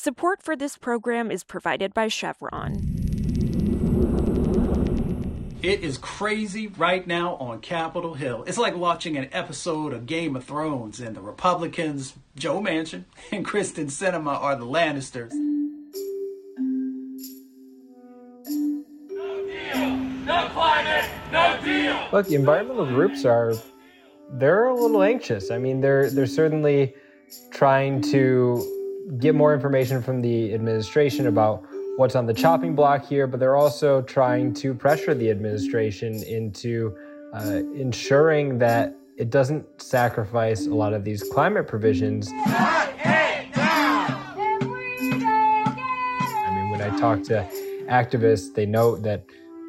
Support for this program is provided by Chevron. It is crazy right now on Capitol Hill. It's like watching an episode of Game of Thrones, and the Republicans, Joe Manchin and Kyrsten Sinema are the Lannisters. No deal, no climate, no deal. Look, the environmental groups are they're a little anxious. I mean, they're they're certainly trying to get more information from the administration about what's on the chopping block here, but they're also trying to pressure the administration into uh, ensuring that it doesn't sacrifice a lot of these climate provisions. I mean, when I talk to activists, they note that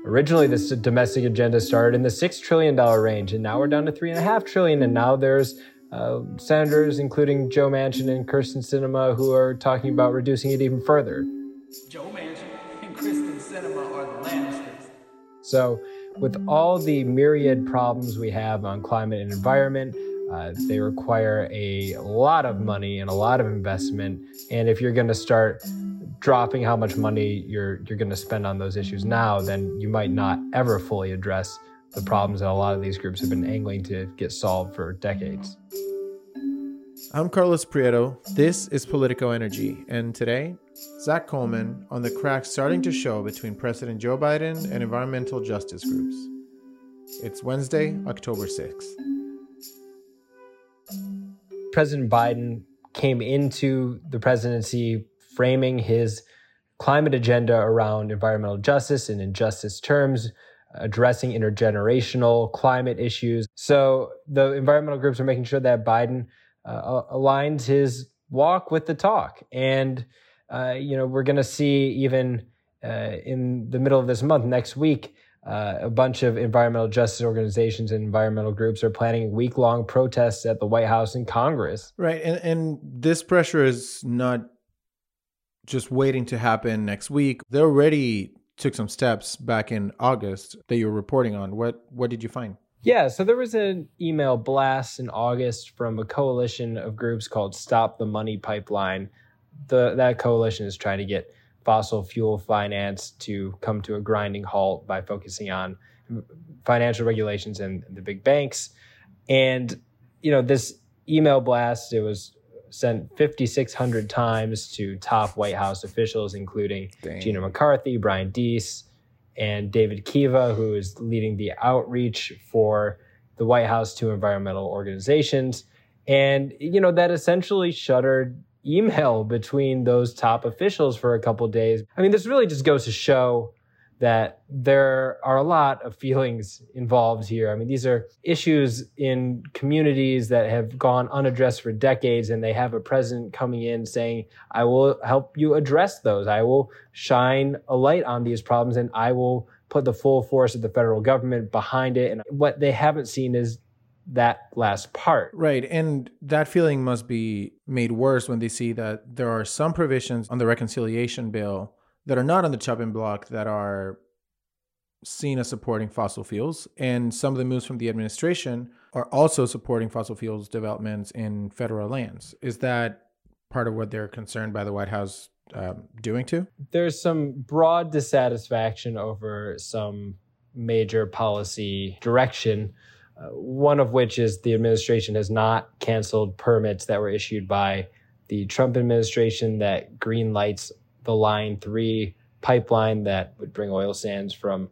originally this domestic agenda started in the six trillion dollar range, and now we're down to three and a half trillion, and now there's uh, senators, including Joe Manchin and Kyrsten Sinema, who are talking about reducing it even further. Joe Manchin and Kyrsten Sinema are the Lannisters. So, with all the myriad problems we have on climate and environment, uh, they require a lot of money and a lot of investment. And if you're going to start dropping how much money you're you're going to spend on those issues now, then you might not ever fully address the problems that a lot of these groups have been angling to get solved for decades. I'm Carlos Prieto. This is Politico Energy, and today, Zack Colman on the cracks starting to show between President Joe Biden and environmental justice groups. It's Wednesday, October 6th. President Biden came into the presidency framing his climate agenda around environmental justice and in justice terms, addressing intergenerational climate issues. So the environmental groups are making sure that Biden uh, aligns his walk with the talk. And, uh, you know, we're going to see even uh, in the middle of this month, next week, uh, a bunch of environmental justice organizations and environmental groups are planning week long protests at the White House and Congress. Right. And, and this pressure is not just waiting to happen next week. They're already took some steps back in August that you were reporting on. What what did you find? Yeah, so there was an email blast in August from a coalition of groups called Stop the Money Pipeline. The, that coalition is trying to get fossil fuel finance to come to a grinding halt by focusing on financial regulations and the big banks. And, you know, this email blast, it was sent 5,600 times to top White House officials, including Dang. Gina McCarthy, Brian Deese, and David Kieve, who is leading the outreach for the White House to environmental organizations. And, you know, that essentially shuttered email between those top officials for a couple days. I mean, this really just goes to show that there are a lot of feelings involved here. I mean, these are issues in communities that have gone unaddressed for decades, and they have a president coming in saying, I will help you address those. I will shine a light on these problems, and I will put the full force of the federal government behind it. And what they haven't seen is that last part. Right. And that feeling must be made worse when they see that there are some provisions on the reconciliation bill that are not on the chopping block that are seen as supporting fossil fuels. And some of the moves from the administration are also supporting fossil fuels developments in federal lands. Is that part of what they're concerned by the White House um, doing too? There's some broad dissatisfaction over some major policy direction. Uh, one of which is the administration has not canceled permits that were issued by the Trump administration that green lights the Line 3 pipeline that would bring oil sands from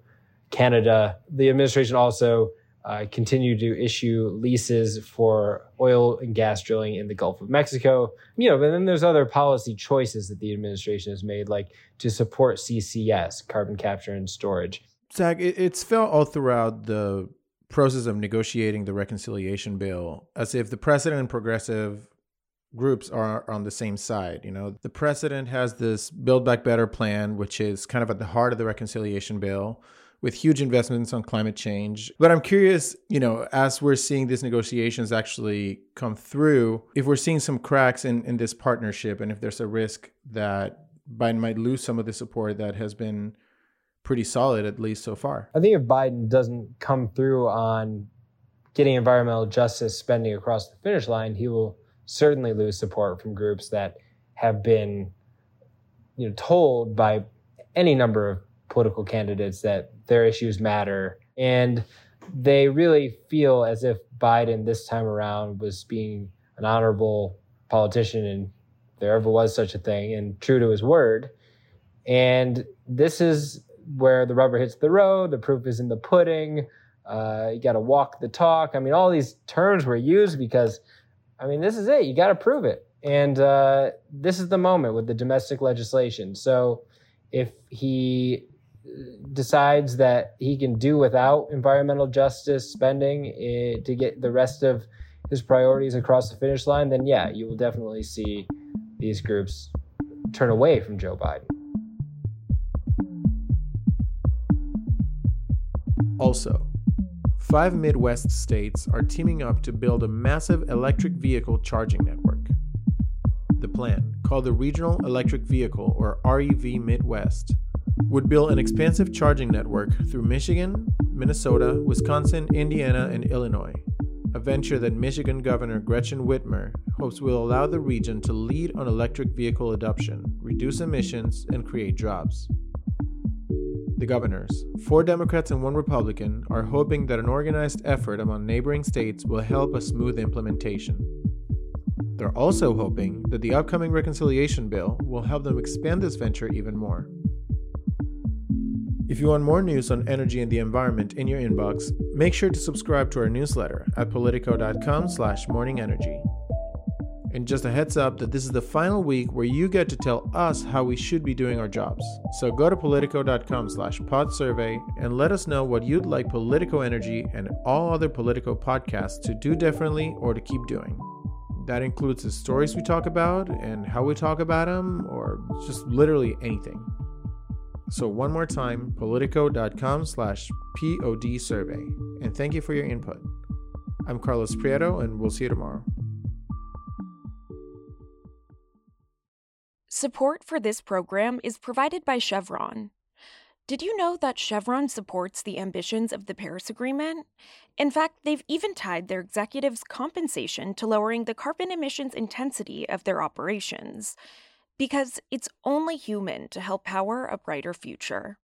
Canada. The administration also uh, continued to issue leases for oil and gas drilling in the Gulf of Mexico. You know, but then there's other policy choices that the administration has made, like to support CCS, carbon capture and storage. Zack, it's felt all throughout the process of negotiating the reconciliation bill as if the president and progressive groups are on the same side. You know, the president has this Build Back Better plan, which is kind of at the heart of the reconciliation bill with huge investments on climate change. But I'm curious, you know, as we're seeing these negotiations actually come through, if we're seeing some cracks in, in this partnership and if there's a risk that Biden might lose some of the support that has been pretty solid, at least so far. I think if Biden doesn't come through on getting environmental justice spending across the finish line, he will certainly lose support from groups that have been you know told by any number of political candidates that their issues matter. And they really feel as if Biden this time around was being an honorable politician and there ever was such a thing and true to his word. And this is where the rubber hits the road the proof is in the pudding uh, you got to walk the talk. I mean all these terms were used because i mean this is it you got to prove it and uh, this is the moment with the domestic legislation. So if he decides that he can do without environmental justice spending eh, to get the rest of his priorities across the finish line, then yeah, you will definitely see these groups turn away from Joe Biden. Also, five Midwest states are teaming up to build a massive electric vehicle charging network. The plan, called the Regional Electric Vehicle or REV Midwest, would build an expansive charging network through Michigan, Minnesota, Wisconsin, Indiana, and Illinois, a venture that Michigan Governor Gretchen Whitmer hopes will allow the region to lead on electric vehicle adoption, reduce emissions, and create jobs. The governors, four Democrats and one Republican, are hoping that an organized effort among neighboring states will help a smooth implementation. They're also hoping that the upcoming reconciliation bill will help them expand this venture even more. If you want more news on energy and the environment in your inbox, make sure to subscribe to our newsletter at politico.com slash morningenergy. And just a heads up that this is the final week where you get to tell us how we should be doing our jobs. So go to politico.com slash pod survey and let us know what you'd like Politico Energy and all other Politico podcasts to do differently or to keep doing. That includes the stories we talk about and how we talk about them, or just literally anything. So one more time, politico.com slash pod survey. And thank you for your input. I'm Carlos Prieto, and we'll see you tomorrow. Support for this program is provided by Chevron. Did you know that Chevron supports the ambitions of the Paris Agreement? In fact, they've even tied their executives' compensation to lowering the carbon emissions intensity of their operations. Because it's only human to help power a brighter future.